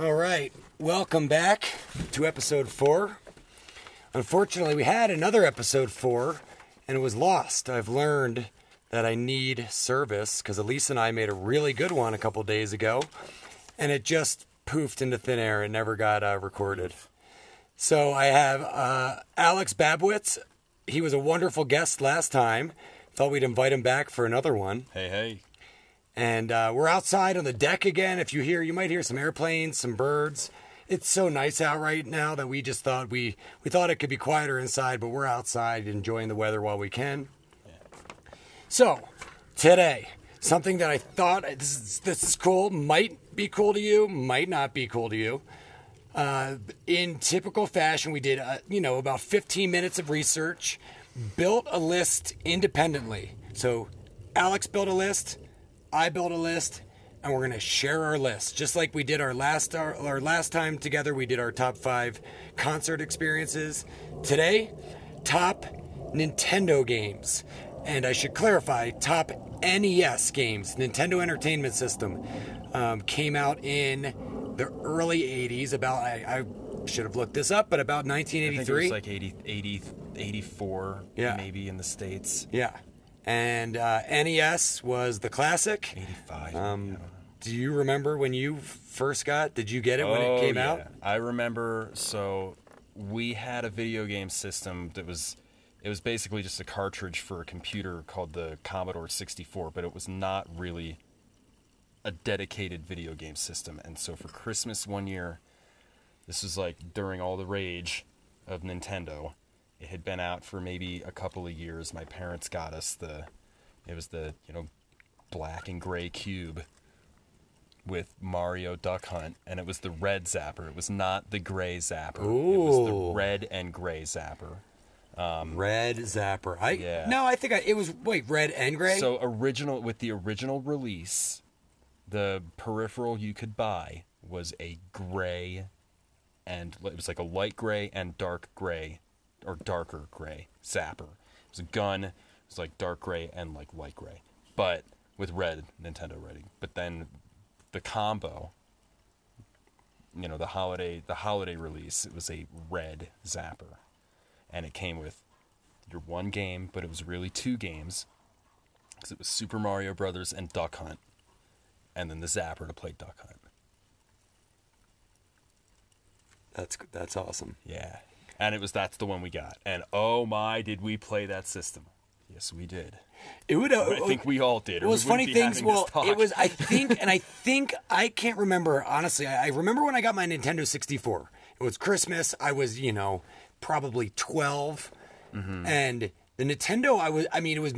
All right, welcome back to episode four. Unfortunately, we had another episode four and it was lost. I've learned that I need service because Elise and I made a really good one a couple days ago and it just poofed into thin air and never got uh, recorded. So I have uh, Alex Babowicz. He was a wonderful guest last time. Thought we'd invite him back for another one. Hey, hey. And uh, we're outside on the deck again. If you hear, you might hear some airplanes, some birds. It's so nice out right now that we just thought we we thought it could be quieter inside, but we're outside enjoying the weather while we can. So today, something that I thought this is, this is cool, might be cool to you, might not be cool to you. Uh, in typical fashion, we did uh, you know about 15 minutes of research, built a list independently. So Alex built a list. I built a list, and we're gonna share our list, just like we did our last our, our last time together. We did our top five concert experiences. Today, top Nintendo games, and I should clarify, top NES games, Nintendo Entertainment System, um, came out in the early '80s. About I, I should have looked this up, but about I think it 1983. was like 80, 80 84, Yeah. maybe in the States. yeah, and uh, NES was the classic. 85. Um, do you remember when you first got? Did you get it when Oh, it came yeah. out? I remember, so we had a video game system that was, it was basically just a cartridge for a computer called the Commodore 64, but it was not really a dedicated video game system. And so for Christmas one year, this was like during all the rage of Nintendo. It had been out for maybe a couple of years. My parents got us the, it was the, you know, black and gray cube with Mario Duck Hunt, and it was the red zapper. It was not the gray zapper. Ooh. It was the red and gray zapper. Um, red Zapper. I Yeah. no, I think I, it was wait red and gray. So original with the original release, the peripheral you could buy was a gray, and it was like a light gray and dark gray, or darker gray zapper. It was a gun. It was like dark gray and like light gray, but with red Nintendo writing. But then the combo, you know, the holiday the holiday release, it was a red zapper, and it came with your one game, but it was really two games because it was Super Mario Brothers and Duck Hunt, and then the Zapper to play Duck Hunt. that's that's awesome. Yeah, and it was that's the one we got, and oh my, did we play that system? Yes, we did. It would. Uh, I think we all did. It was funny things. Well, it was. I think, and I think I can't remember honestly. I, I remember when I got my Nintendo 64. It was Christmas. I was, you know, probably 12, Mm-hmm. and the Nintendo. I was. I mean, it was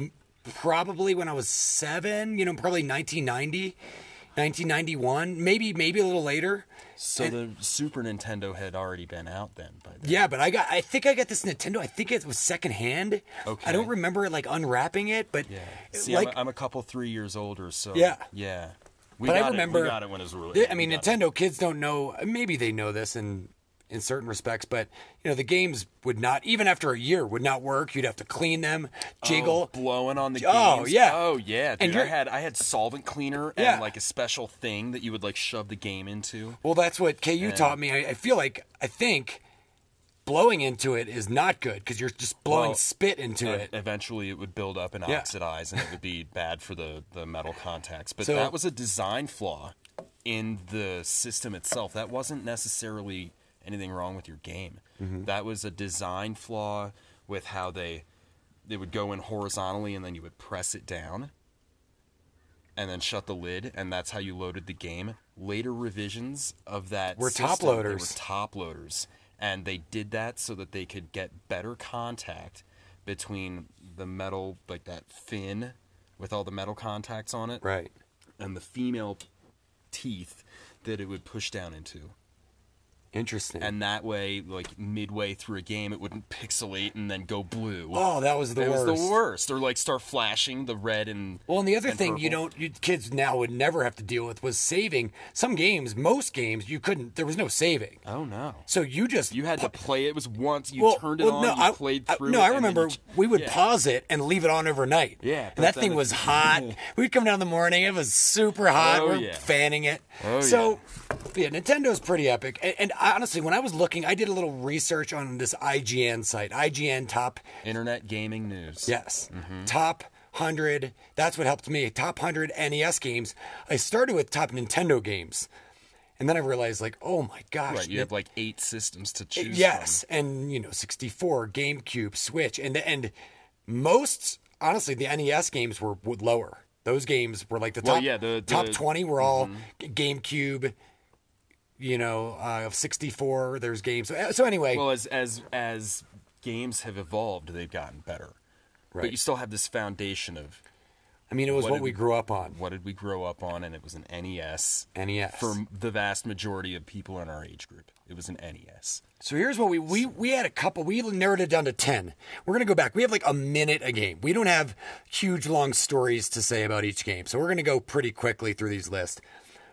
probably when I was seven. You know, probably 1990, 1991, maybe maybe a little later. So the Super Nintendo had already been out then. By then. Yeah, but I got. I think I got this Nintendo. I think it was secondhand. Okay. I don't remember like unwrapping it, but Yeah. See, like I'm, a, I'm a couple three years older, so Yeah. yeah. We But I got remember- it, got it when it was released. I mean, got it. Nintendo kids don't know. Maybe they know this in in certain respects, but you know, the games would not even after a year would not work. You'd have to clean them, oh, jiggle. Oh, blowing on the oh, games. Oh, yeah. Oh yeah. And Dude, I you're- had I had solvent cleaner Yeah. and like a special thing that you would like shove the game into. Well, that's what KU taught me. I, I feel like I think blowing into it is not good because you're just blowing Well, spit into it. Eventually, it would build up and Yeah. oxidize, and it would be bad for the the metal contacts. But So- that was a design flaw in the system itself. That wasn't necessarily anything wrong with your game. Mm-hmm. That was a design flaw with how they they would go in horizontally, and then you would press it down. And then shut the lid, and that's how you loaded the game. Later revisions of that Were top system, they loaders. were top loaders, and they did that so that they could get better contact between the metal, like that fin with all the metal contacts on it, Right. and the female teeth that it would push down into. Interesting. and that way, like midway through a game, it wouldn't pixelate and then go blue. oh, that was the it worst. was the worst, or like start flashing the red and Well, and the other and thing you purple. don't, you, kids now would never have to deal with was saving. Some games, most games, you couldn't. There was no saving, Oh no! so you just You had to play it was once you well, turned it well, on, no, you I, played I- through. no, I remember you- we would yeah. pause it and leave it on overnight. Yeah, and that thing was hot. We'd come down in the morning; it was super hot. Oh, We're yeah. fanning it. Oh, so, yeah, Nintendo's pretty epic. And, and I, honestly, when I was looking, I did a little research on this IGN site, IGN top Internet gaming news. Yes. Mm-hmm. Top 100. That's what helped me. Top 100 NES games. I started with top Nintendo games. And then I realized, like, oh my gosh. Right, you have like eight systems to choose from. yes. And, you know, 64, GameCube, Switch. And, and most, honestly, the NES games were, were lower. Those games were like the Well, top, yeah, the- top the- mm-hmm. 20 were all GameCube, you know, uh, 64. There's games. So, so anyway. Well, as as as games have evolved, they've gotten better. Right. But you still have this foundation of I mean, it was what what, we grew up on. what did we grow up on, and it was an NES. NES. For the vast majority of people in our age group, it was an NES. So here's what we we we had a couple. We narrowed it down to ten. We're gonna go back. We have like a minute a game. We don't have huge long stories to say about each game, so we're gonna go pretty quickly through these lists.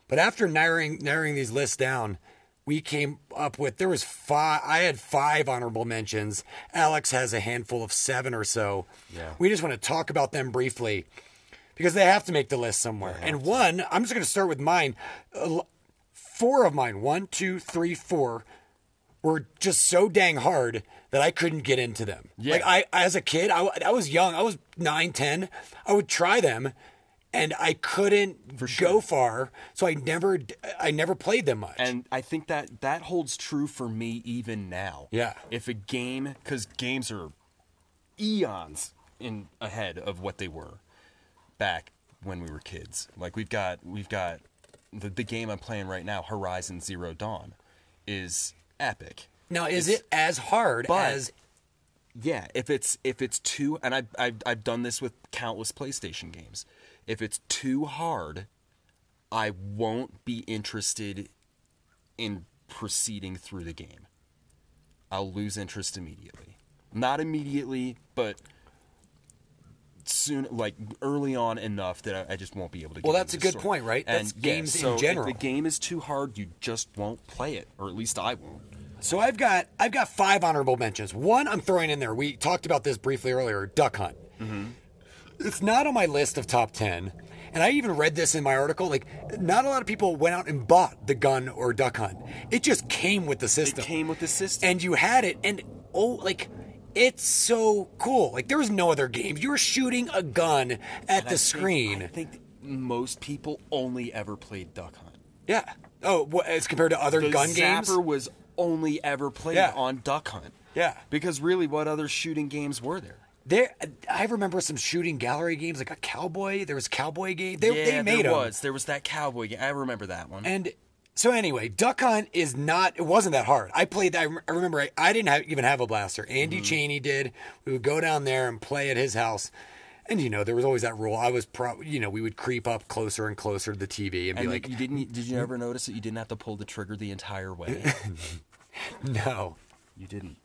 But after narrowing narrowing these lists down, we came up with there was five. I had five honorable mentions. Alex has a handful of seven or so. Yeah. We just want to talk about them briefly because they have to make the list somewhere. And one, I'm just gonna start with mine. Four of mine, one, two, three, four, were just so dang hard that I couldn't get into them. Yeah. Like I, as a kid, I, I was young. I was nine, ten. I would try them, and I couldn't go far. So I never, I never played them much. And I think that that holds true for me even now. Yeah. If a game, because games are eons in ahead of what they were back when we were kids. Like we've got we've got the the game I'm playing right now, Horizon Zero Dawn, is epic. now, is it as hard But- as? Yeah, if it's if it's too, and I've I've I've done this with countless PlayStation games. If it's too hard, I won't be interested in proceeding through the game. I'll lose interest immediately. Not immediately, but soon, like early on enough that I, I just won't be able to. Well, that's a good story. point, right? And That's yeah, games in general. If the game is too hard, you just won't play it, or at least I won't. So I've got I've got five honorable mentions. One I'm throwing in there. We talked about this briefly earlier. Duck Hunt. Mm-hmm. It's not on my list of top ten, and I even read this in my article. Like, not a lot of people went out and bought the gun or Duck Hunt. It just came with the system. It came with the system. and you had it, and oh, like. It's so cool. Like there was no other game. You were shooting a gun at And I the think- screen. I think most people only ever played Duck Hunt. yeah. Oh, wha- as compared to other The gun Zapper games. was only ever played Yeah. on Duck Hunt. Yeah. Because really, what other shooting games were there? There, I remember some shooting gallery games, like a cowboy. There was cowboy game. They, yeah, they made there 'em. was. There was that cowboy game. I remember that one. And so anyway, Duck Hunt is not. It wasn't that hard. I played. I, rem- I remember. I, I didn't have, even have a blaster. Andy Mm-hmm. Cheney did. We would go down there and play at his house. And you know, there was always that rule. I was pro. You know, we would creep up closer and closer to the TV and, And be like, you didn't? Did you ever notice that you didn't have to pull the trigger the entire way? no. you didn't.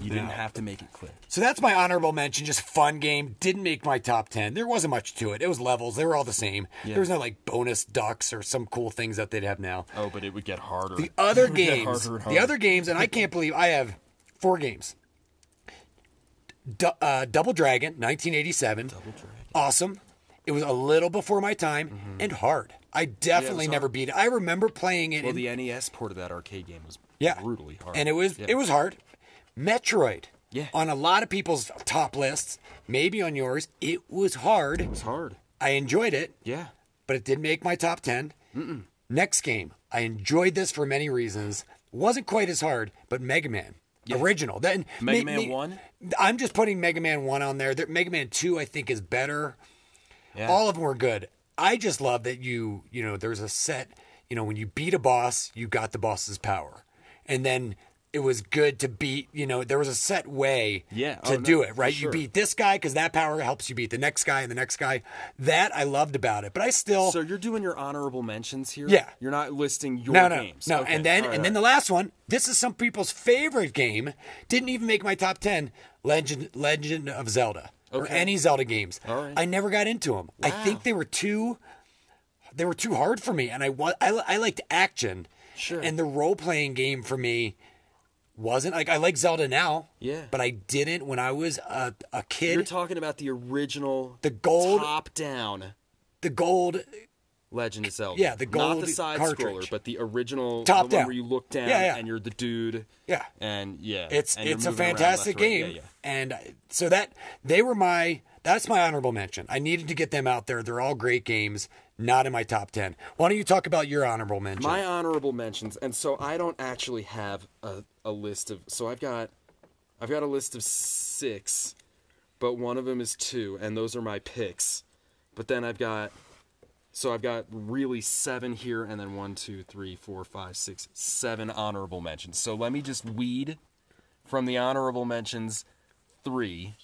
You didn't have to make it click. So that's my honorable mention. Just fun game. Didn't make my top 10. There wasn't much to it. It was levels. They were all the same. There was no like bonus ducks or some cool things that they'd have now. Oh, but it would get harder. The other It would get games, harder and the other games, and I can't believe I have four games. Du- uh, Double Dragon, 1987. Double Dragon. Awesome. It was a little before my time and hard. I definitely was never hard. beat it. I remember playing it. Well, in- the NES port of that arcade game was yeah, brutally hard. and it was Yeah. it was hard. Metroid. Yeah. On a lot of people's top lists, maybe on yours, it was hard. It was hard. I enjoyed it, Yeah. but it did make my top 10. Next game, I enjoyed this for many reasons. Wasn't quite as hard, but Mega Man. Original. Then Mega Man 1? I'm just putting Mega Man 1 on there. There- Mega Man 2 I think is better. Yeah. All of them were good. I just love that you, you know, there's a set, you know, when you beat a boss, you got the boss's power. And then it was good to beat. You know, there was a set way Yeah. Oh, to Oh, no, do it. Right, sure. you beat this guy because that power helps you beat the next guy and the next guy. That I loved about it, but I still So you're doing your honorable mentions here. Yeah. You're not listing your no, no, games. no. Okay, And then right, and then the last one. This is some people's favorite game. Didn't even make my top ten. Legend Legend of Zelda or any Zelda games. Right. I never got into them. I think they were too. They were too hard for me, and I I, I liked action. Sure. And the role playing game for me wasn't like I like Zelda now. Yeah. But I didn't when I was a a kid. You're talking about the original, The gold- top down the gold Legend of Zelda. Yeah, the not gold the side cartridge. scroller, but the original Top the one down. where you look down Yeah, yeah. and you're the dude. Yeah. and yeah, It's and it's a around fantastic left, right. game, Yeah, yeah. and uh, so that they were my that's my honorable mention. I needed to get them out there. They're all great games, not in my top ten. Why don't you talk about your honorable mention? My honorable mentions, and so I don't actually have a, a list of. So I've got, I've got a list of six, but one of them is two, and those are my picks. But then I've got, so I've got really seven here, and then one, two, three, four, five, six, seven honorable mentions. So let me just weed from the honorable mentions three,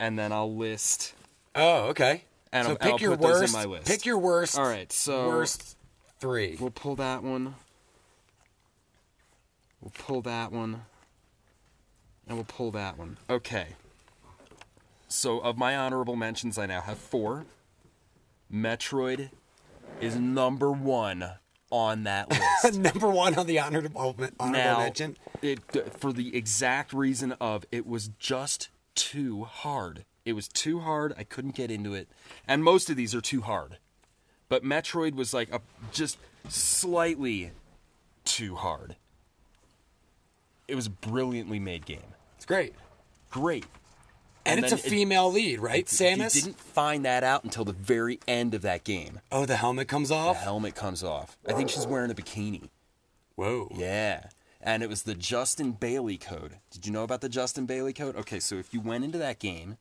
and then I'll list. oh, okay. And so I'll- pick I'll your put those in worst. my list. Pick your worst. All right, so worst three. We'll pull that one. We'll pull that one. And we'll pull that one. Okay. So, of my honorable mentions, I now have four. Metroid is number one on that list. Number one on the honorable honorable now, mention. it, for the exact reason of it was just too hard. It was too hard. I couldn't get into it. And most of these are too hard. But Metroid was like a just slightly too hard. It was a brilliantly made game. It's great, Great. and, And it's a it- female lead, right? Samus. You didn't find that out until the very end of that game. Oh, the helmet comes off? The helmet comes off. I think she's wearing a bikini. Whoa. Yeah. And it was the Justin Bailey code. Did you know about the Justin Bailey code? Okay, so if you went into that game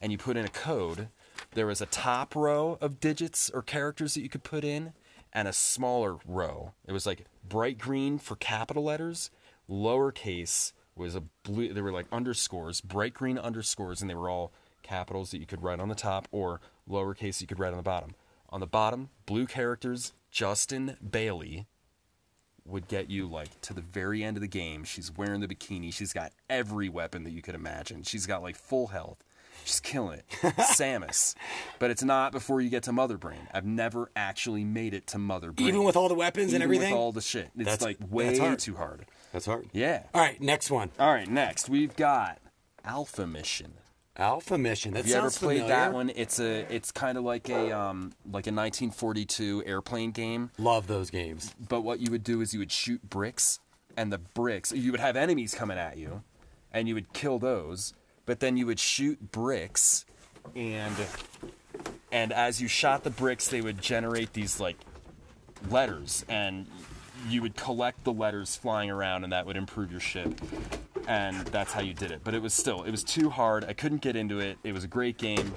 and you put in a code, there was a top row of digits or characters that you could put in and a smaller row. It was like bright green for capital letters, lowercase was a blue they were like underscores, bright green underscores and they were all capitals that you could write on the top or lowercase you could write on the bottom. On the bottom, blue characters, Justin Bailey would get you like to the very end of the game. She's wearing the bikini. She's got every weapon that you could imagine. She's got like full health. She's killing it. Samus. But it's not before you get to Mother Brain. I've never actually made it to Mother Brain. Even with all the weapons and Even everything. with all the shit. It's That's- like way hard. too hard. That's hard. Yeah. All right, next one. All right, next we've got Alpha Mission. Alpha Mission. That Have you ever played familiar. that one? It's a it's kind of like a um like a 1942 airplane game. Love those games. But what you would do is you would shoot bricks, and the bricks, you would have enemies coming at you, and you would kill those. But then you would shoot bricks, and and as you shot the bricks, they would generate these like letters, and you would collect the letters flying around, and that would improve your ship. And that's how you did it. But it was still, it was too hard. I couldn't get into it. It was a great game,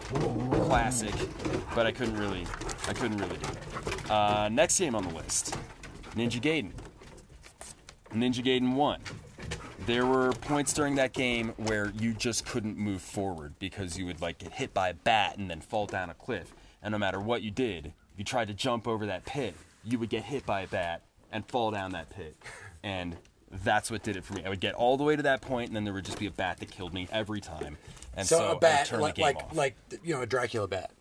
classic, but I couldn't really, I couldn't really do it. Uh, next game on the list, Ninja Gaiden. Ninja Gaiden 1. There were points during that game where you just couldn't move forward because you would like get hit by a bat and then fall down a cliff. And no matter what you did, if you tried to jump over that pit, you would get hit by a bat and fall down that pit. And that's what did it for me. I would get all the way to that point, and then there would just be a bat that killed me every time. And so, So, a bat, like like off. like you know a Dracula bat.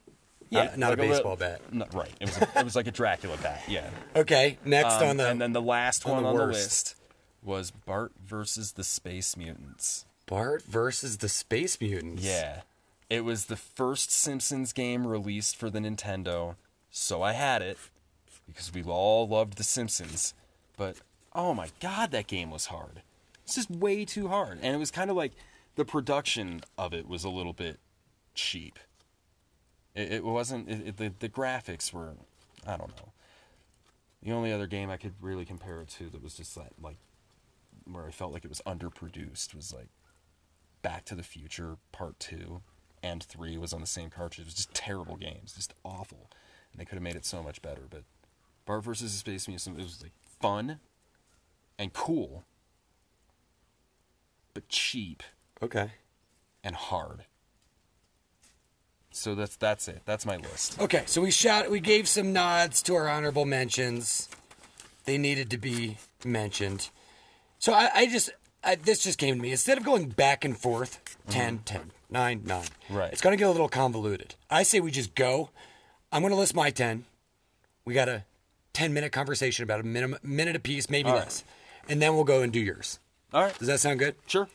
yeah, not, not like a baseball bat. No, right. It was a, it was like a Dracula bat. Yeah. Okay, next Um, on the and then the last on one the on the list was Bart versus the Space Mutants. Bart versus the Space Mutants. Yeah. It was the first Simpsons game released for the Nintendo, so I had it because we all loved The Simpsons. But oh my god, that game was hard. It's just way too hard. And it was kind of like the production of it was a little bit cheap. It, it wasn't, it, it- the, the graphics were, I don't know. The only other game I could really compare it to that was just that, like, where I felt like it was underproduced was like Back to the Future Part 2 and 3 was on the same cartridge. It was just terrible games, just awful. And they could have made it so much better. But Bart versus Space Mutants, it was like fun and cool, but cheap Okay. and hard. So that's that's it. That's my list. Okay, so we shout we gave some nods to our honorable mentions. They needed to be mentioned. So I, I just I, this just came to me. Instead of going back and forth, 10, mm-hmm. 10, 9, 9. Right. It's gonna get a little convoluted. I say we just go. I'm gonna list my ten. We got a ten minute conversation about a minimum minute apiece, maybe All right. And then we'll go and do yours. All right. Does that sound good? Sure.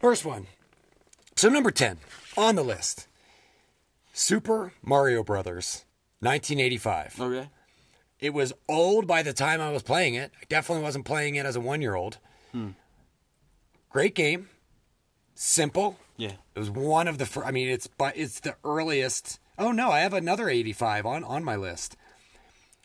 First one. So number 10 on the list. Super Mario Brothers, 1985. Okay. It was old by the time I was playing it. I definitely wasn't playing it as a 1-year-old. Hmm. Great game. Simple. Yeah. It was one of the fir- I mean it's but it's the earliest. Oh no, I have another 85 on on my list.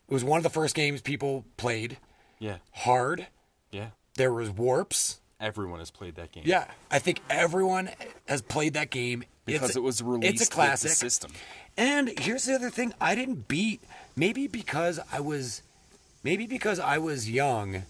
It was one of the first games people played. Yeah. Hard. Yeah. There was warps. Everyone has played that game. Yeah, I think everyone has played that game Because It's it was released It's a with the classic system. And here's the other thing: I didn't beat. Maybe because I was, maybe because I was young.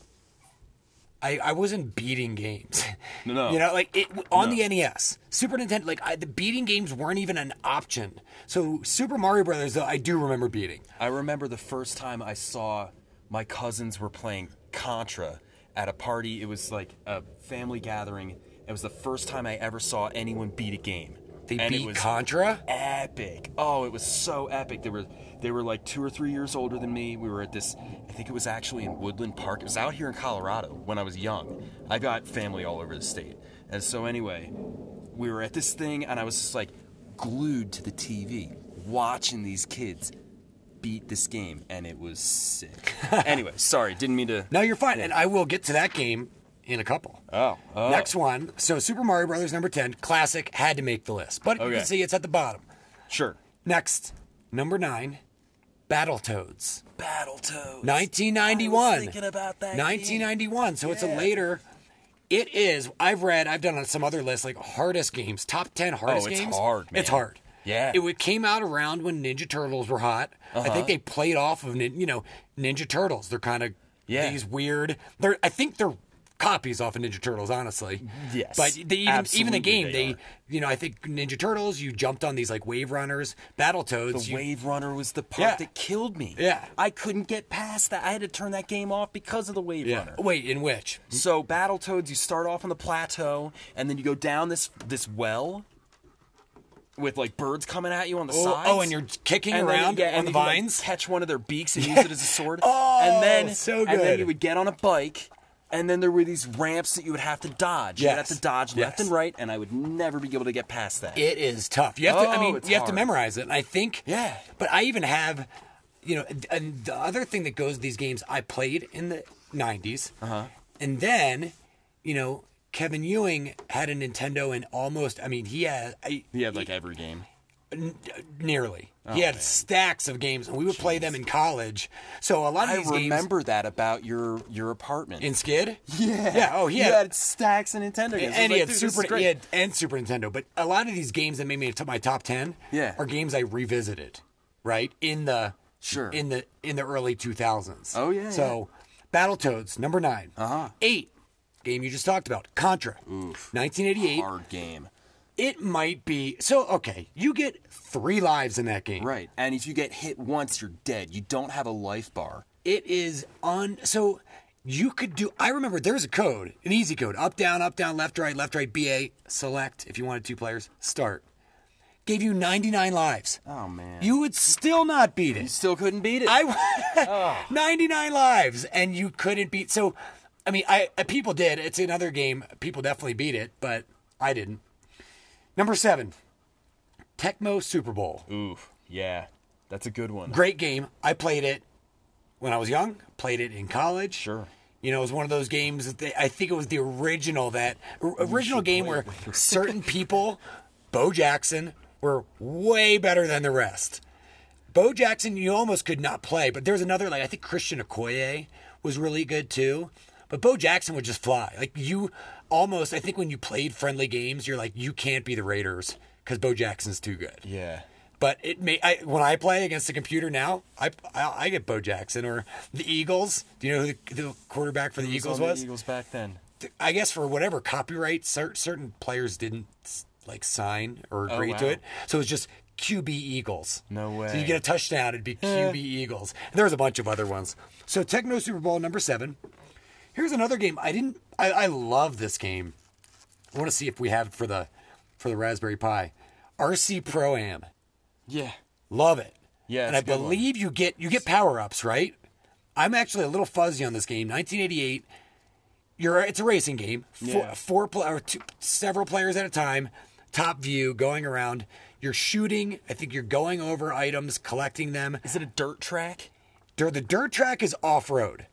I, I wasn't beating games. No, no. You know, like it on No. the NES, Super Nintendo. Like I, the beating games weren't even an option. So Super Mario Brothers, though, I do remember beating. I remember the first time I saw my cousins were playing Contra at a party. It was like a family gathering. It was the first time I ever saw anyone beat a game. They and beat it was Contra. epic. Oh, it was so epic. They were they were like two or three years older than me. We were at this. I think it was actually in Woodland Park. It was out here in Colorado when I was young. I got family all over the state, and so anyway, we were at this thing, and I was just like glued to the TV, watching these kids beat this game, and it was sick. anyway, sorry, didn't mean to. No, you're fine, and I will get to that game in a couple. Oh, oh. Next one. So Super Mario Brothers number 10, classic, had to make the list. But you can see it's at the bottom. Sure. Next, number 9, Battletoads. Battletoads. 1991. I was thinking about that. game. 1991. So it's a later it is I've read, I've done on some other lists like hardest games, top 10 hardest games. Oh, it's games. hard, It's hard. Yeah. It came out around when Ninja Turtles were hot. I Uh-huh. think they played off of you know Ninja Turtles. They're kind of Yeah. these weird. They're I think they're copies off of Ninja Turtles, honestly. Yes, But they, even even the game, they they, you know I think Ninja Turtles. You jumped on these like wave runners, Battletoads. The you, Wave Runner was the part Yeah. that killed me. Yeah. I couldn't get past that. I had to turn that game off because of the Wave yeah. Runner. Wait, in which? So Battletoads, you start off on the plateau, and then you go down this this well with like birds coming at you on the Oh, sides. oh, and you're kicking And then, around yeah, on and the could, like, vines? catch one of their beaks and use it as a sword. Oh, and then so And then you would get on a bike. And then there were these ramps that you would have to dodge. You would have to dodge left and right, and I would never be able to get past that. It is tough. You have to. I Oh, mean, it's you have to memorize it. And I think. Yeah. But I even have, you know, and the other thing that goes with these games, I played in the '90s, uh-huh. and then, you know, Kevin Ewing had a Nintendo, and almost. I mean, he had. I, he had like every game. nearly. he had man. stacks of games, and we would play them in college. So a lot of I these games remember that about your your apartment. in Skid. yeah, Yeah. Oh, he you had. had stacks of Nintendo games. I was and he like, had "Dude, this is Super, great." he had and Super Nintendo. But a lot of these games that made me to my top ten, Yeah. are games I revisited, right in the Sure. in the in the early two thousands. Oh, yeah, So, Battletoads number 9 Uh-huh. Eight, game you just talked about, Contra, eighty eight. hard game. It might be so. Okay, you get three lives in that game. Right. And if you get hit once, you're dead. You don't have a life bar. It is on. So you could do. I remember there was a code, an easy code: up, down, up, down, left, right, left, right, BA, select. If you wanted two players, start. Gave you 99 lives. Oh man. You would still not beat it. You still couldn't beat it. I 99 lives, and you couldn't beat. So, I mean, I uh, people did. It's another game. People definitely beat it, but I didn't. Number seven, Tecmo Super Bowl. Ooh, yeah. That's a good one. Great game. I played it when I was young. Played it in college. Sure. You know, it was one of those games that they, I think it was the original that original game where certain people, Bo Jackson, were way better than the rest. Bo Jackson, you almost could not play, but there was another like I think Christian Okoye was really good too. But Bo Jackson would just fly. Like you almost I think when you played friendly games, you're like you can't be the Raiders because Bo Jackson's too good. Yeah. But it may I, when I play against the computer now, I, I I get Bo Jackson or the Eagles. Do you know who the, the quarterback for the Eagles was? The Eagles back then. I guess for whatever copyright, cer- certain players didn't like sign or oh, agree to wow. it, so it was just QB Eagles. No So way. you get a touchdown, it'd be QB Eagles. And there was a bunch of other ones. So Tecmo Super Bowl number seven. Here's another game. I didn't. I, I love this game. I want to see if we have it for the for the Raspberry Pi. RC Pro Am. Yeah. Love it. Yeah, and I good one. believe you get you get power ups, right? I'm actually a little fuzzy on this game. 1988. You're it's a racing game. Four, Yeah. four or two, several players at a time. Top view, going around. You're shooting. I think you're going over items, collecting them. Is it a dirt track? The dirt track is off road,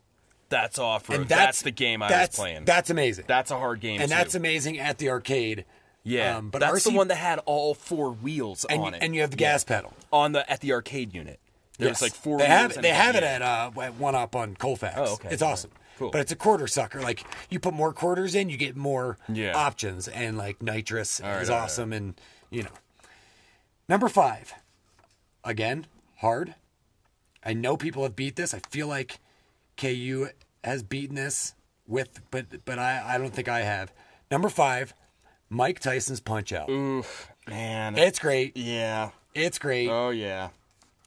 That's off road. and That's, that's, the game I was playing. That's amazing. that's a hard game and too. that's amazing at the arcade. yeah, um, but that's RC the one that had all four wheels and, on it. and you have the Yeah. gas pedal. on the at the arcade unit. There's Yes. like four. They have it. They have it at uh at one up on Colfax. Oh, okay. It's awesome. Cool. But it's a quarter sucker. Like you put more quarters in, you get more Yeah. options, and like nitrous right, is all right, awesome, and you know. Number five, again hard. I know people have beat this. I feel like KU has beaten this with, but but I I don't think I have. Number five, Mike Tyson's Punch Out. Oof, man. It's great. yeah. It's great. Oh yeah.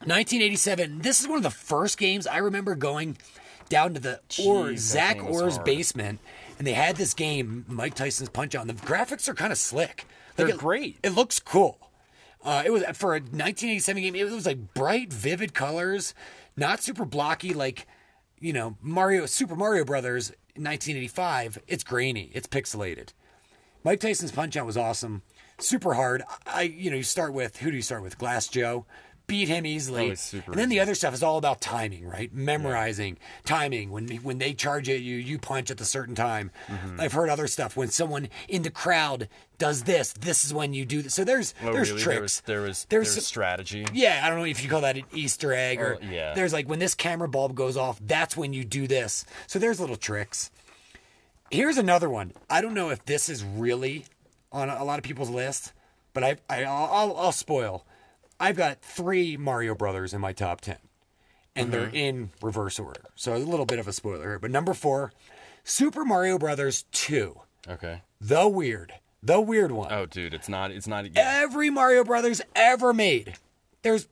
1987. This is one of the first games I remember going down to the Jeez, that Zach Orr's hard. basement, and they had this game, Mike Tyson's Punch Out. And the graphics are kind of slick. Like, They're it- great. It looks cool. Uh, it was for a 1987 game. It was like bright, vivid colors, not super blocky like you know Mario Super Mario Brothers in 1985. It's grainy. It's pixelated. Mike Tyson's Punch Out was awesome. Super hard. I you know you start with who do you start with? Glass Joe. Beat him easily. And then the other stuff is all about timing, right? Memorizing timing. When when they charge at you, you punch at a certain time. Mm-hmm. I've heard other stuff. When someone in the crowd does this, this is when you do this. So there's Oh, there's really? tricks. There was there was, There's there strategy. yeah, I don't know if you call that an Easter egg or Oh, yeah. there's like when this camera bulb goes off, that's when you do this. So there's little tricks. Here's another one. I don't know if this is really on a lot of people's list, but I, I I'll, I'll spoil. I've got three Mario Brothers in my top ten, and they're mm-hmm. in reverse order. So a little bit of a spoiler here. But number four, Super Mario Brothers two, Okay. the weird, the weird one Oh, dude, it's not. It's not. Yeah. every Mario Brothers ever made. There's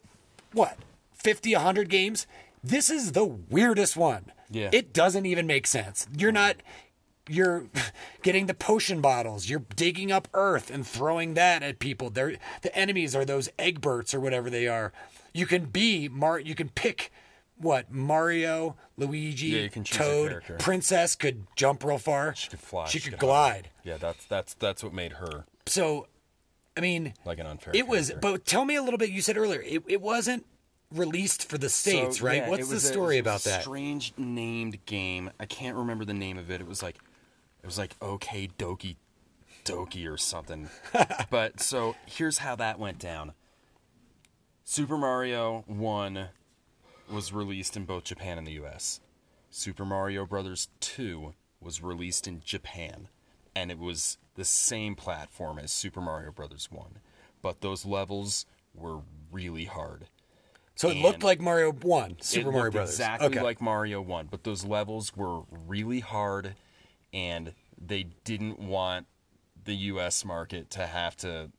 what 50 100 games. This is the weirdest one. Yeah. It doesn't even make sense. You're not you're getting the potion bottles. You're digging up earth and throwing that at people. They're, the enemies are those Egberts or whatever they are. You can be Mar. You can pick what Mario, Luigi, Yeah, you can Toad. Princess could jump real far. She could fly. She could hop. glide. Yeah, that's that's that's what made her So, I mean, like an unfair. it was, but tell me a little bit. You said earlier it, it wasn't released for the states, So, right? yeah, What's the was a- story it was about a that? Strange named game. I can't remember the name of it. It was like, it was like OK Doki, Doki or something. but so here's how that went down. Super Mario One was released in both Japan and the U.S. Super Mario Brothers Two was released in Japan, and it was the same platform as Super Mario Brothers One, but those levels were really hard. So it looked like Mario One, Super it Mario Brothers. Exactly okay. like Mario 1, but those levels were really hard and they didn't want the US market to have to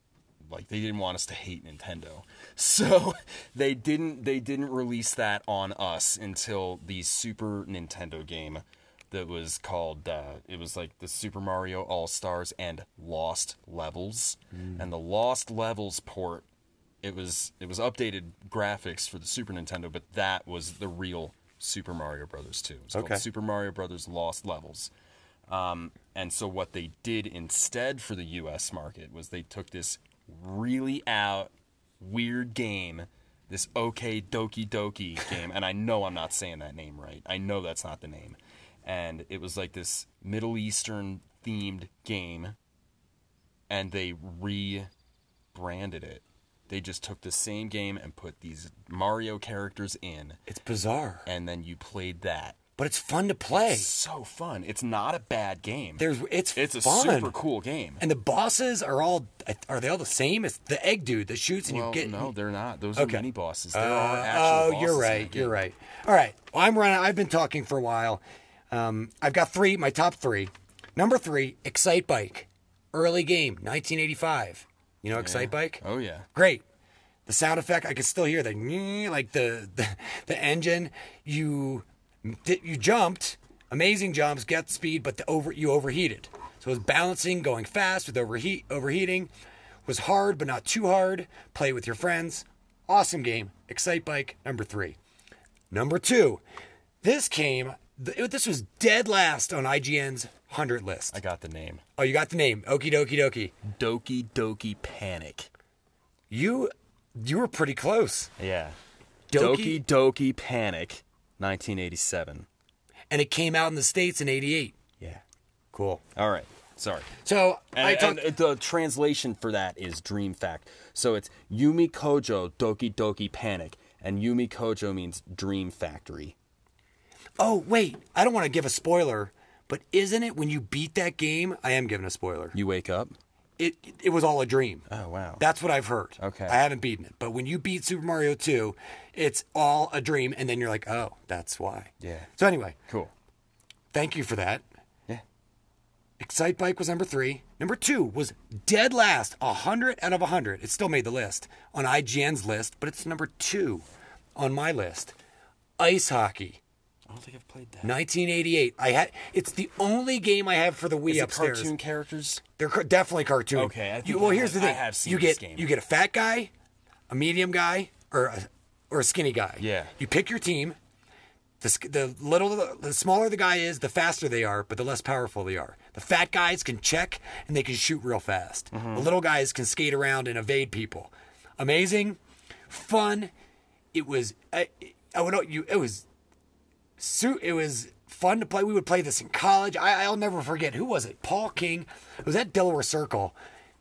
like they didn't want us to hate Nintendo. So they didn't they didn't release that on us until the Super Nintendo game that was called uh, it was like the Super Mario All Stars and Lost Levels. Mm. And the Lost Levels port it was it was updated graphics for the Super Nintendo, but that was the real Super Mario Brothers 2. It's Okay. called Super Mario Brothers Lost Levels. Um, and so what they did instead for the U.S. market was they took this really out weird game, this OK Doki Doki game, and I know I'm not saying that name right. I know that's not the name. And it was like this Middle Eastern themed game, and they rebranded it. They just took the same game and put these Mario characters in, It's bizarre, and then you played that. But it's fun to play. It's so fun. It's not a bad game. There's it's it's a super cool game. And the bosses are all are they all the same? It's the egg dude that shoots and well, you get no, they're not. Those Okay. are mini bosses. There Uh, are actual oh, you're right. You're right. All right. Well, I'm running. I've been talking for a while. Um, I've got three. My top three: Number three, Excite Bike. Early game, 1985. You know Excite Bike? Oh yeah. Great. The sound effect, I can still hear the like the the, the engine. You you jumped, amazing jumps, get speed, but the over you overheated. So it was balancing, going fast with overheat overheating. Was hard but not too hard. Play with your friends. Awesome game. Excite Bike number three. Number two, this came. This was dead last on IGN's hundred list. I got the name. Oh, you got the name. Okie dokie dokie. Doki Doki Panic. You you were pretty close. Yeah. Doki- Doki Doki Panic, 1987. And it came out in the States in 88. Yeah. Cool. All right. Sorry. So I And, talked. and uh, the translation for that is Dream Fact. So it's Yume Kojo Doki Doki Panic, and Yume Kojo means Dream Factory. oh, wait. I don't want to give a spoiler, but isn't it when you beat that game? I am giving a spoiler. You wake up. It, it was all a dream. Oh wow. That's what I've heard. Okay. I haven't beaten it. But when you beat Super Mario 2, it's all a dream. And then you're like, oh, that's why. Yeah. So anyway, cool. thank you for that. Yeah. Excite Bike was number three. Number two was dead last, 100 out of 100. It still made the list on IGN's list, but it's number two on my list. Ice hockey, I don't think I've played that. 1988. I had. It's the only game I have for the Wii Is it upstairs. cartoon characters? They're definitely cartoon. Okay, I think You- well, I here's have- the I thing. have seen you this get game. you get a fat guy, a medium guy, or a, or a skinny guy. Yeah. You pick your team. The, sk- the little the smaller the guy is, the faster they are, but the less powerful they are. The fat guys can check and they can shoot real fast. Mm-hmm. The little guys can skate around and evade people. Amazing, fun. It was I, I would you it was it was fun to play. We would play this in college. I, I'll never forget. Who was it? Paul King. It was at Delaware Circle.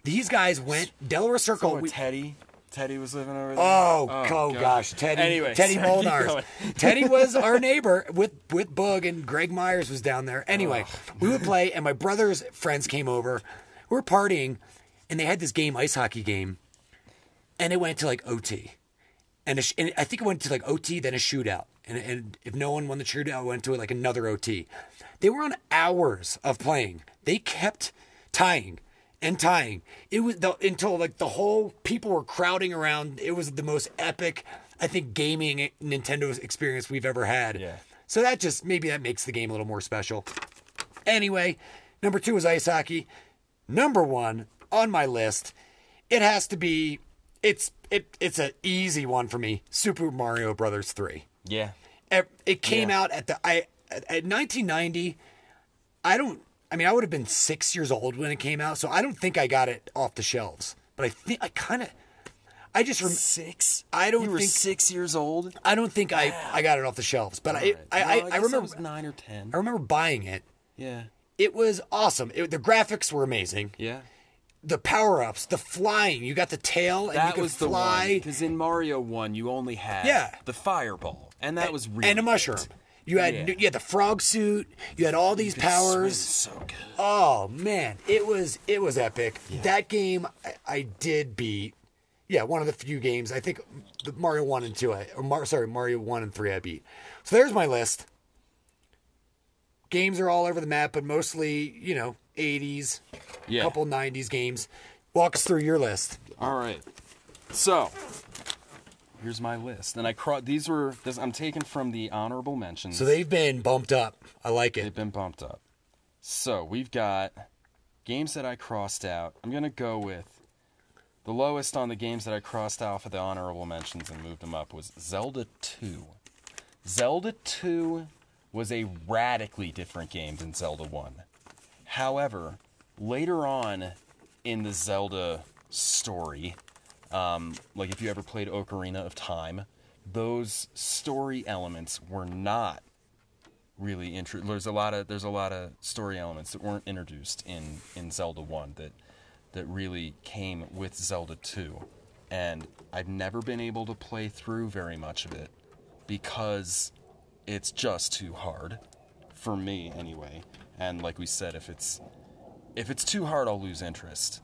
These guys went Delaware Circle. Oh, we- Teddy. Teddy was living over there. Oh, oh, gosh, Teddy, Anyway, Teddy Molnars. Teddy was our neighbor with with Bug, and Greg Myers was down there. Anyway, oh, we would play, and my brother's friends came over. We were partying, and they had this game, ice hockey game, and it went to like OT, and, a sh- and I think it went to like OT, then a shootout, and, and if no one won the shootout, it went to like another OT. They were on hours of playing. They kept tying and tying. It was the, until like the whole people were crowding around. It was the most epic, I think, gaming Nintendo experience we've ever had. Yeah. So that just maybe that makes the game a little more special. Anyway, number two is ice hockey. Number one on my list, it has to be. It's it it's an easy one for me. Super Mario Brothers three. Yeah. It it came Yeah. out at the I at 1990. I don't. I mean, I would have been six years old when it came out, so I don't think I got it off the shelves. But I think I kind of. I just rem- Six. I don't You were think- six years old. I don't think I I got it off the shelves, but I I, No, I, I guess remember was nine or ten. I remember buying it. Yeah. It was awesome. It, the graphics were amazing. Yeah. The power ups, the flying. You got the tail and you could was the one fly. because in Mario One you only had Yeah. the fireball, and that was really and a mushroom. You had Yeah. you had the frog suit. You had all these powers. So good. Oh man, it was it was epic. That game I, I did beat. Yeah, one of the few games I think the Mario one and two. I or Mar, sorry Mario one and three I beat. So there's my list. Games are all over the map, but mostly you know 80s, Yeah. couple 90s games. Walk us through your list. All right. So here's my list, and I cro- these were this, I'm taken from the honorable mentions. So they've been bumped up. I like it. They've been bumped up. So we've got games that I crossed out. I'm gonna go with the lowest on the games that I crossed out for the honorable mentions and moved them up was Zelda 2. Zelda 2 was a radically different game than Zelda 1. However, later on in the Zelda story, um, like if you ever played Ocarina of Time, those story elements were not really intro- there's a lot of there's a lot of story elements that weren't introduced in in Zelda 1 that that really came with Zelda 2 and I've never been able to play through very much of it because it's just too hard for me anyway. And like we said if it's if it's too hard I'll lose interest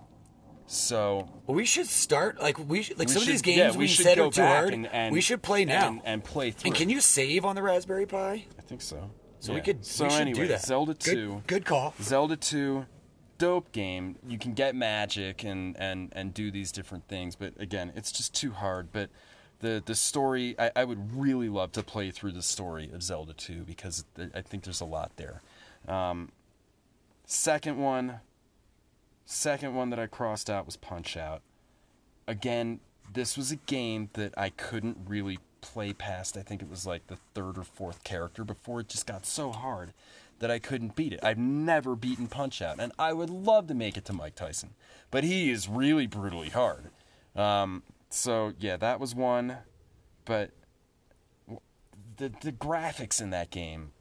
so Well, we should start like we should, like we some of these games yeah, we, should said are too hard. and, and- we should play now. and, and play through And can you save on the Raspberry Pi? I think so So we could. So we anyway. Zelda 2. Good call. Zelda 2, dope game. You can get magic and, and, and do these different things, but again, it's just too hard. But the the story, I, I would really love to play through the story of Zelda 2 because I think there's a lot there. Um, second one, second one that I crossed out was Punch Out. Again, this was a game that I couldn't really play past. I think it was like the third or fourth character before it just got so hard that I couldn't beat it. I've never beaten Punch Out, and I would love to make it to Mike Tyson, but he is really brutally hard. Um, so yeah, that was one, but the the graphics in that game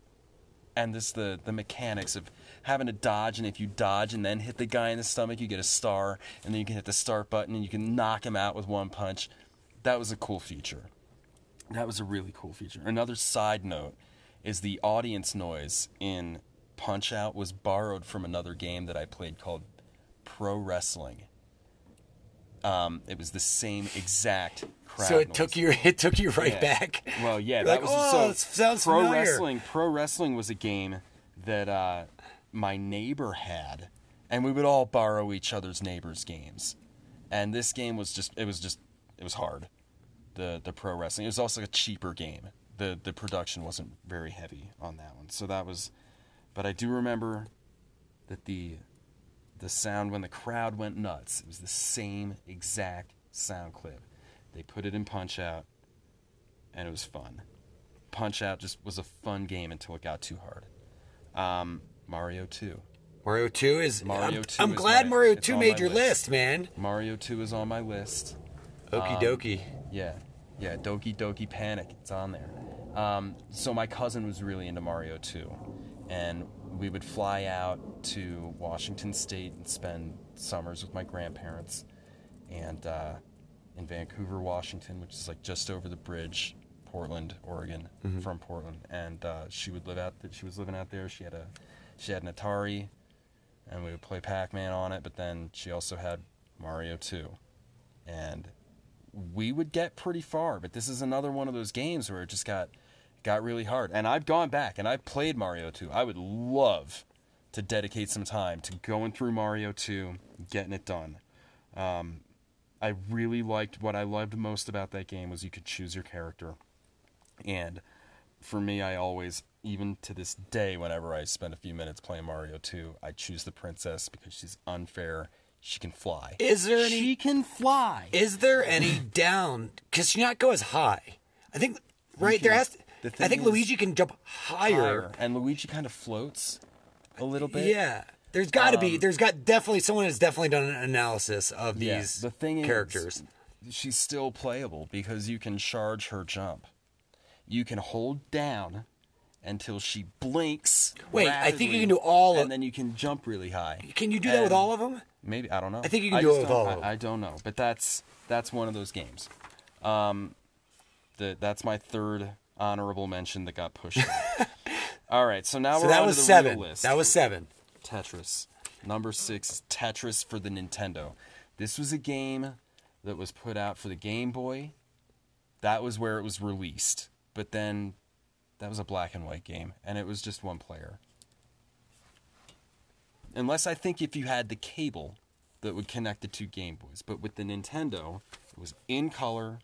and this the the mechanics of having to dodge and if you dodge and then hit the guy in the stomach you get a star and then you can hit the start button and you can knock him out with one punch that was a cool feature that was a really cool feature another side note is the audience noise in punch out was borrowed from another game that i played called pro wrestling um, it was the same exact crowd So it noise. took you. It took you right Yeah. back. Well, yeah, You're that like, was "Oh, so. pro familiar." wrestling. Pro wrestling was a game that uh, my neighbor had, and we would all borrow each other's neighbors' games. And this game was just. It was just. It was hard. The the pro wrestling. It was also a cheaper game. the The production wasn't very heavy on that one, so that was. But I do remember that the the sound when the crowd went nuts. It was the same exact sound clip. They put it in Punch Out, and it was fun. Punch Out just was a fun game until it got too hard. Um, Mario 2. Mario Two is. Mario I'm, 2 I'm is glad my- Mario it's Two on made my your list. man. Mario 2 is on my list. Okie Um, dokie. Yeah, yeah, Doki Doki Panic. It's on there. Um, so my cousin was really into Mario 2, and we would fly out to Washington State and spend summers with my grandparents, and uh, in Vancouver, Washington, which is like just over the bridge, Portland, Oregon, from Portland, and uh, she would live out. Th- she was living out there. She had a, she had an Atari, and we would play Pac-Man on it. But then she also had Mario 2, and we would get pretty far, but this is another one of those games where it just got got really hard. And I've gone back and I've played Mario 2. I would love to dedicate some time to going through Mario 2, getting it done. Um, I really liked what I loved most about that game was you could choose your character. And for me, I always, even to this day, whenever I spend a few minutes playing Mario 2, I choose the princess because she's unfair. She can fly. Is there any- She can fly. Is there any down? Because she not go as high. I think right there can- has. the I think is- Luigi can jump higher. higher, and Luigi kind of floats a little bit. Yeah, there's got to be. Um, There's got definitely someone has definitely done an analysis of Yeah, these the thing is, characters. she's still playable because you can charge her jump. You can hold down until she blinks. Wait, I think you can do all of- and then you can jump really high. Can you do that with And- all of them? Maybe I don't know. I think you can do just it with don't- all I, of them. I don't know, but that's that's one of those games. Um, the that's my third honorable mention that got pushed. out. all right, so now So we're that on was to the seven. real list. That was seven. Tetris. Number six is Tetris for the Nintendo. This was a game that was put out for the Game Boy. That was where it was released. But then that was a black and white game, and it was just one player. Unless I think if you had the cable that would connect the two Game Boys. But with the Nintendo, it was in color.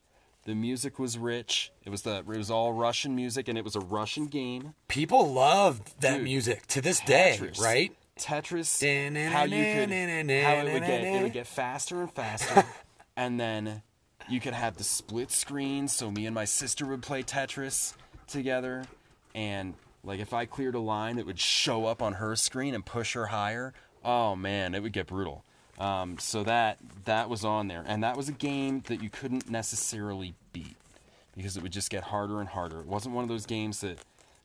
The music was rich. It was the it was all Russian music, and it was a Russian game. People love that Dude, music to this day, Tetris. right? Tetris, how you could, how it would get, it would get faster and faster, and then you could have the split screen. So me and my sister would play Tetris together, and like if I cleared a line, it would show up on her screen and push her higher. Oh man, it would get brutal. Um, so that that was on there, and that was a game that you couldn't necessarily beat because it would just get harder and harder. It wasn't one of those games that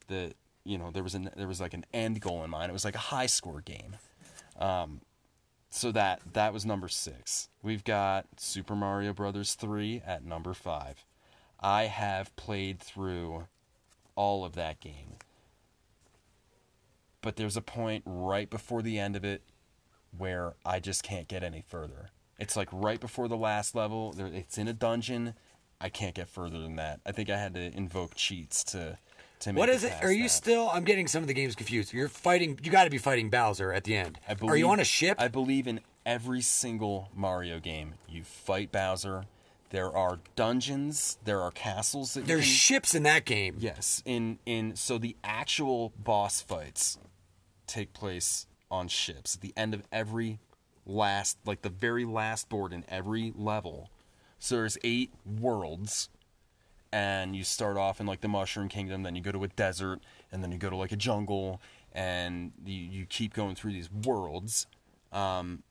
that you know there was an there was like an end goal in mind. It was like a high score game. Um, so that that was number six. We've got Super Mario Brothers three at number five. I have played through all of that game, but there's a point right before the end of it where I just can't get any further. It's like right before the last level. It's in a dungeon. I can't get further than that. I think I had to invoke cheats to to make What is it? Are you that. still? I'm getting some of the games confused. You're fighting. You got to be fighting Bowser at the end. I Are you on a ship? I believe in every single Mario game, you fight Bowser. There are dungeons. There are castles that you There's can- ships in that game. Yes, in in so the actual boss fights take place on ships at the end of every last like the very last board in every level. So there's eight worlds and you start off in like the mushroom kingdom then you go to a desert and then you go to like a jungle and you, you keep going through these worlds um,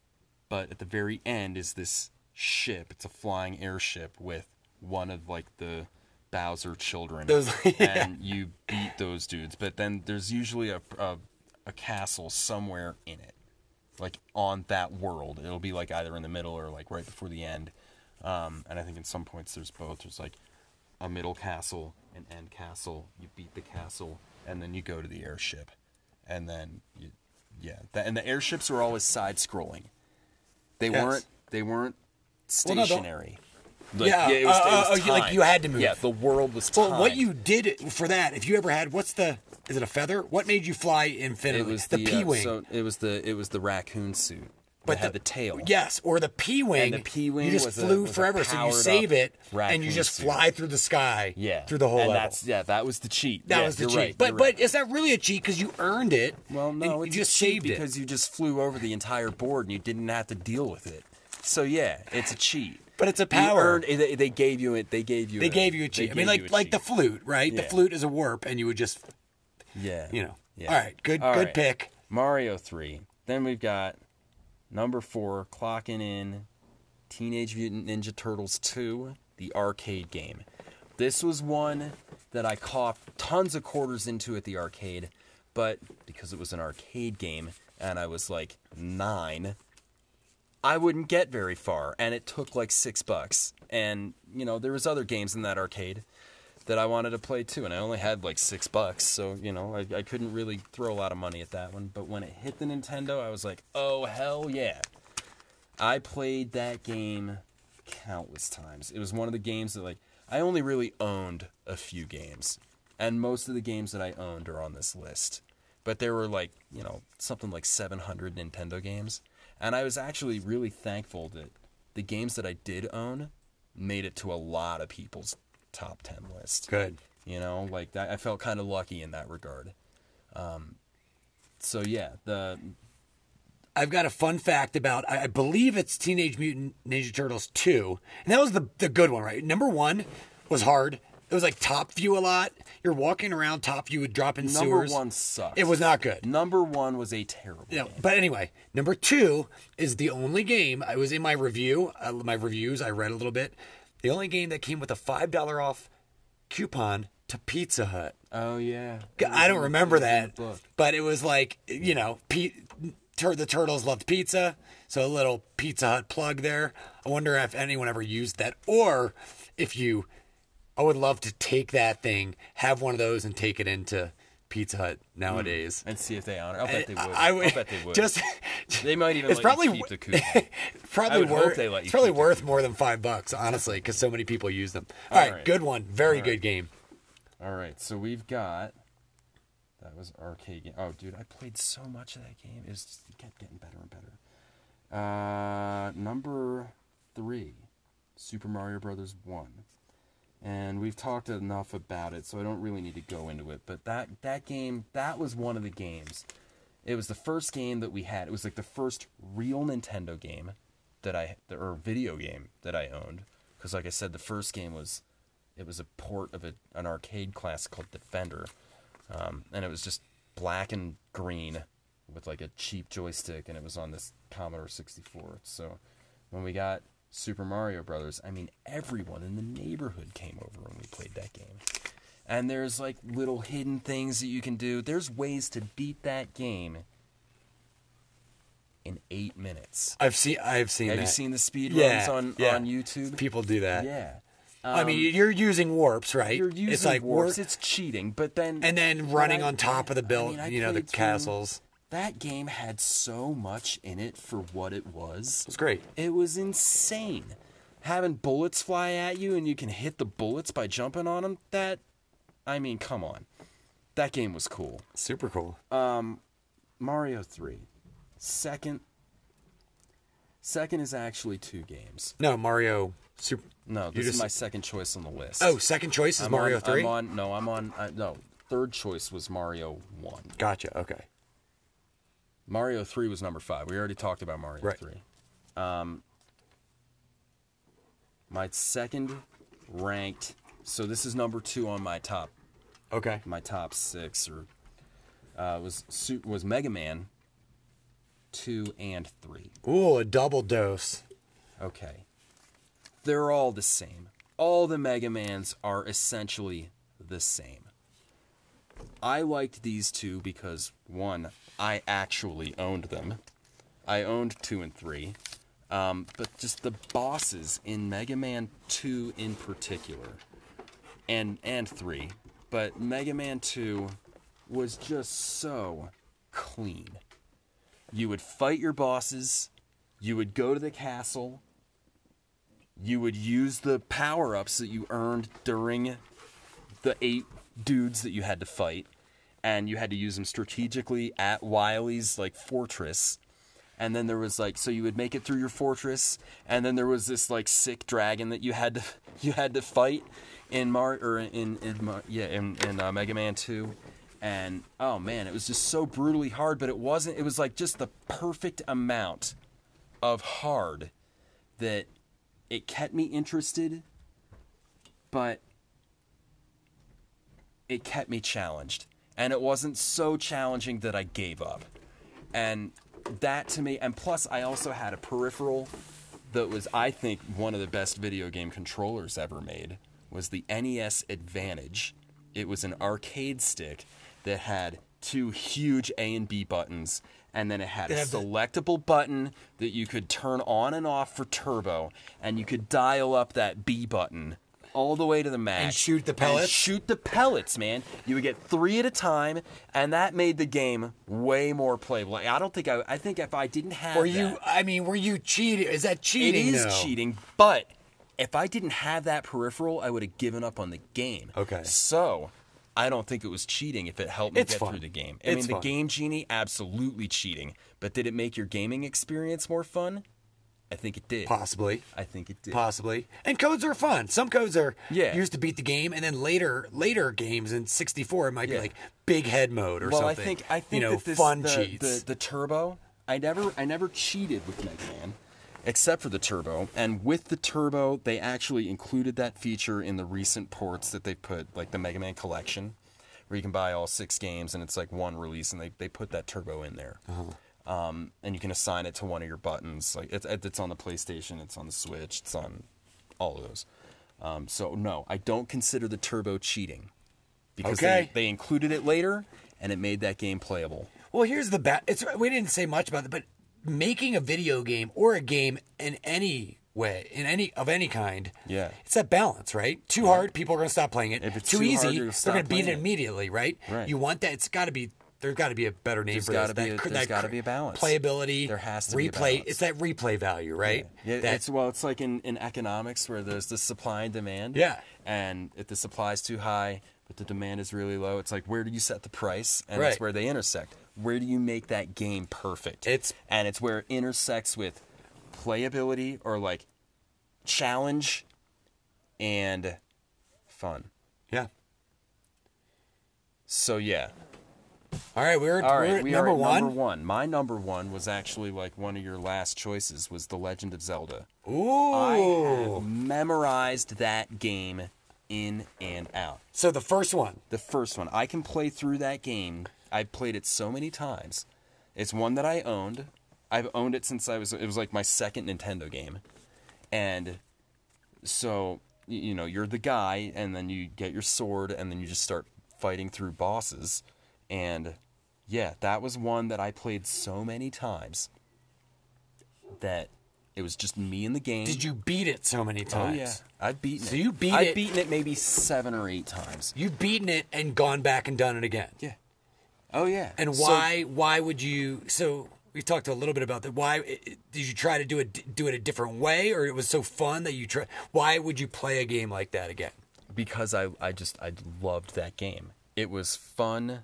but at the very end is this ship it's a flying airship with one of like the bowser children. Those- yeah. and you beat those dudes. But then there's usually a, a, a castle somewhere in it. Like on that world. It'll be like either in the middle or like right before the end. Um, and i think in some points there's both. There's like a middle castle an end castle. You beat the castle and then you go to the airship. And then you yeah. That, and the airships were always side scrolling they Yes. weren't they weren't Well, no, stationary Like, Yeah, it was, uh, it was uh, like you had to move. yeah the world was Well, what you did for that, if you ever had, what's the? Is it a feather? What made you fly infinitely? it was the, the, P uh, wing. so it was the it was the raccoon suit but that had the, tail Yes, or the P wing. And the P-wing You just was a- flew was a forever, so you save it, and you raccoon just suit. fly through the sky. yeah through the whole and level. that's yeah that was the cheat that Yeah, was the cheat. right, but you're but right. is that really a cheat because you earned it? Well, no, and it's you a just cheat saved it. because you just flew over the entire board and you didn't have to deal with it. So yeah, it's a cheat. But it's a You power. earned- they, they gave you it. They gave you. They a, gave you a cheat. I mean, like like the flute, right? The flute is a warp, and you would just, Yeah. you know. Yeah. All right, good All good right. pick. Mario three. Then we've got number four, clocking in, Teenage Mutant Ninja Turtles two, the arcade game. This was one that I coughed tons of quarters into at the arcade, but because it was an arcade game and I was like nine, I wouldn't get very far, and it took like six bucks. And you know, there was other games in that arcade that I wanted to play too, and I only had like six bucks, so you know, I, I couldn't really throw a lot of money at that one. But when it hit the Nintendo, I was like, oh hell yeah! I played that game countless times. It was one of the games that like I only really owned a few games, and most of the games that I owned are on this list. But there were like you know something like 700 Nintendo games, and I was actually really thankful that the games that I did own made it to a lot of people's top 10 list. Good. You know, like that, I felt kind of lucky in that regard. Um, so yeah, the I've got a fun fact about. I I believe it's Teenage Mutant Ninja Turtles two, and that was the the good one, right? Number one was hard. It was like top view a lot. You're walking around top you would drop in number sewers. one sucked. It was not good. Number one was a terrible. Yeah, game. but anyway, number two is the only game. I was in my review, uh, my reviews. I read a little bit. The only game that came with a five dollar off coupon to Pizza Hut. Oh yeah. I don't remember It was in that, but it was like you know, Pe- tur- the turtles loved pizza, so a little Pizza Hut plug there. I wonder if anyone ever used that, or if you. I would love to take that thing, have one of those, and take it into Pizza Hut nowadays. and see if they honor. I'll bet they would. I, I would bet they would. just. They might even It's let probably you keep the coupon. probably I worth. they let you it's probably worth more than five bucks, honestly, because so many people use them. All All right, right. good one, very All good right. game. All right, so we've got. That was arcade game. Oh, dude, I played so much of that game. It just, it kept getting better and better. Uh, number three, Super Mario Brothers One, and we've talked enough about it, so I don't really need to go into it. But that that game, that was one of the games. It was the first game that we had. It was like the first real Nintendo game that I or video game that I owned. Because, like I said, the first game was it was a port of a, an arcade classic called Defender, um, and it was just black and green with like a cheap joystick, and it was on this Commodore 64. So when we got Super Mario Brothers, I mean, everyone in the neighborhood came over when we played that game. And there's like little hidden things that you can do. There's ways to beat that game in eight minutes. I've seen. I've seen. Have that. you seen the speed Yeah, runs on yeah. on YouTube? people do that? Yeah. I mean, Um, you're using warps, right? you're using it's like warps. warp- It's cheating, but then and then running I- on top of the I mean, I you know, the castles. That game had so much in it for what it was. It was great. It was insane. Having bullets fly at you and you can hit the bullets by jumping on them. That, I mean, come on. that game was cool. Super cool. Um, Mario 3. Second Second is actually two games. no, Mario. Super. No, this just- is my second choice on the list. Oh, second choice is I'm Mario on, Three. I'm on no, I'm on uh, no. Third choice was Mario 1. Gotcha. Okay. Mario 3 was number 5. We already talked about Mario Right. 3. Um my second ranked so this is number 2 on my top Okay. my top 6 or uh was was Mega Man 2 and 3. Ooh, a double dose. Okay. They're all the same. All the Mega Mans are essentially the same. I liked these two because, one, I actually owned them. I owned two and three. Um, but just the bosses in Mega Man 2 in particular, and, and 3, but Mega Man 2 was just so clean. You would fight your bosses, you would go to the castle, you would use the power ups that you earned during the eight dudes that you had to fight, and you had to use them strategically at Wily's like fortress. And then there was like so you would make it through your fortress, and then there was this like sick dragon that you had to you had to fight in Mar or in in Mar- yeah in in uh, Mega Man Two, and oh man, it was just so brutally hard. But it wasn't. It was like just the perfect amount of hard that it kept me interested, but it kept me challenged. And it wasn't so challenging that I gave up. And that to me, and plus, I also had a peripheral that was, I think, one of the best video game controllers ever made. Was the NES Advantage. It was an arcade stick that had two huge A and B buttons, and then it had a It had the- selectable button that you could turn on and off for turbo, and you could dial up that B button all the way to the max And shoot the and pellets? shoot the pellets, man. You would get three at a time, and that made the game way more playable. I don't think I. I think if I didn't have Were you? that- I mean, were you cheating? Is that cheating? is though? cheating, but if I didn't have that peripheral, I would have given up on the game. Okay. So. I don't think it was cheating if it helped me It's get fun. through the game. I It's mean, the fun. Game Genie, absolutely cheating. But did it make your gaming experience more fun? I think it did. Possibly. I think it did. Possibly. And codes are fun. Some codes are Yeah. used to beat the game, and then later later games in 64 it might Yeah. be like big head mode or well, something. I think I think you know that this, fun the, cheats. The, the turbo. I never I never cheated with Mega Man, except for the turbo. And with the turbo, they actually included that feature in the recent ports that they put, like the Mega Man Collection, where you can buy all six games and it's like one release, and they they put that turbo in there. Uh-huh. Um, and you can assign it to one of your buttons. Like it's it's on the PlayStation, it's on the Switch, it's on all of those. Um, so no, I don't consider the turbo cheating because Okay. they, they included it later and it made that game playable. Well, here's the bat. It's we didn't say much about it, but making a video game or a game in any way, in any of any kind, Yeah. it's that balance, right? Too hard, people are going to stop playing it. If it's too, too easy, you're they're going to beat it it. immediately, right? Right. You want that? It's got to be. There's got to be a better name There's for this. be that, a- there's that gotta be a balance. Playability. There has to be replay. It's that replay value, right? Yeah, That- it's well, it's like in, in economics where there's the supply and demand. Yeah. And if the supply is too high, but the demand is really low, it's like where do you set the price? And Right. it's where they intersect. Where do you make that game perfect? It's- and it's where it intersects with playability or like challenge and fun. yeah. So yeah. All right, we're, All we're at we number one. number one. My number one was actually like one of your last choices was The Legend of Zelda. Ooh. I have memorized that game in and out. So the first one. The first one, I can play through that game. I've played it so many times. It's one that I owned. I've owned it since I was. It was like my second Nintendo game, and so you know you're the guy, and then you get your sword, and then you just start fighting through bosses, and yeah, that was one that I played so many times that it was just me in the game. Did you beat it so many times? Oh yeah, I've beaten So it. you beat I've it- beaten it maybe seven or eight times. You've beaten it and gone back and done it again. Yeah. Oh yeah. And So- why? why would you? So we talked a little bit about that. Why did you try to do it? Do it a different way, or it was so fun that you try? Why would you play a game like that again? because I I just I loved that game. it was fun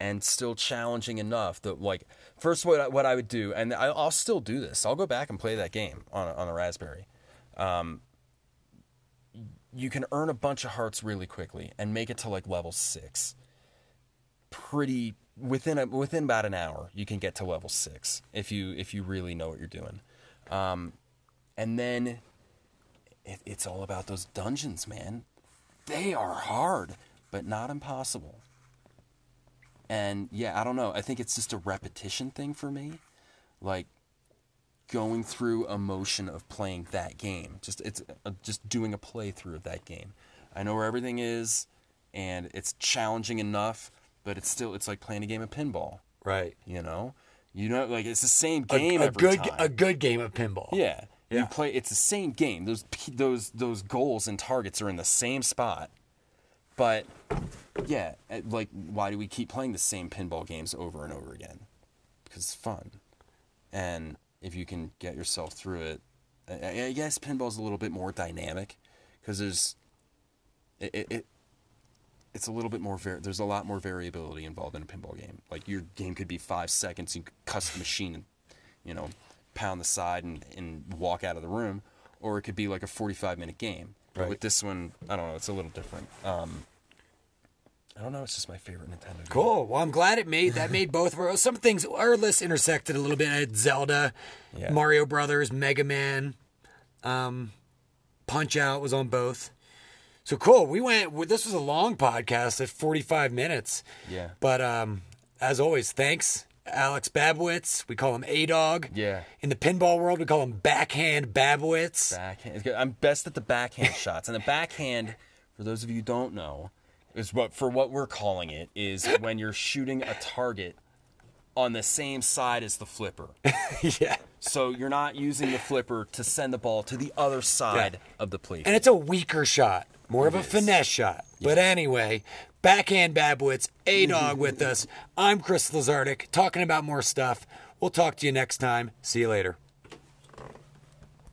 and still challenging enough that like first what I, what I would do and I, I'll still do this. I'll go back and play that game on on a Raspberry. Um, you can earn a bunch of hearts really quickly and make it to like level six. Pretty within a, within about an hour, you can get to level six if you if you really know what you're doing. Um, and then it, it's all about those dungeons, man. They are hard, but not impossible. And yeah, I don't know. I think it's just a repetition thing for me. Like going through a motion of playing that game. Just it's uh, just doing a playthrough of that game. I know where everything is and it's challenging enough, but it's still it's like playing a game of pinball, Right. you know? You know like it's the same game a every good time. a good game of pinball. Yeah. You play it's the same game. Those those those goals and targets are in the same spot. But yeah, eh, like why do we keep playing the same pinball games over and over again? Because it's fun. And if you can get yourself through it, I, I guess pinball's a little bit more dynamic because there's it, it, it it's a little bit more var- there's a lot more variability involved in a pinball game. Like your game could be 5 seconds, you could cuss the machine and you know, pound the side and, and walk out of the room, or it could be like a 45 minute game. But Right. with this one, I don't know, it's a little different. Um, I don't know, it's just my favorite Nintendo game. Cool. Well, I'm glad it made that made both of our some things our list intersected a little bit. I had Zelda, Yeah. Mario Brothers, Mega Man, um, Punch Out was on both. So cool. We went. This was a long podcast at 45 minutes. Yeah. But um, as always, thanks, Alex Babowicz. We call him A Dog. Yeah. In the pinball world, we call him Backhand Babowicz. Backhand. I'm best at the backhand shots. And the backhand, for those of you who don't know, is what for what we're calling it is when you're shooting a target on the same side as the flipper. yeah. So you're not using the flipper to send the ball to the other side of the plate. And it's a weaker shot, more of a is. finesse shot. But anyway, backhand Babowicz, A Dog mm-hmm. with us. I'm Chris Lazardic, talking about more stuff. We'll talk to you next time. See you later.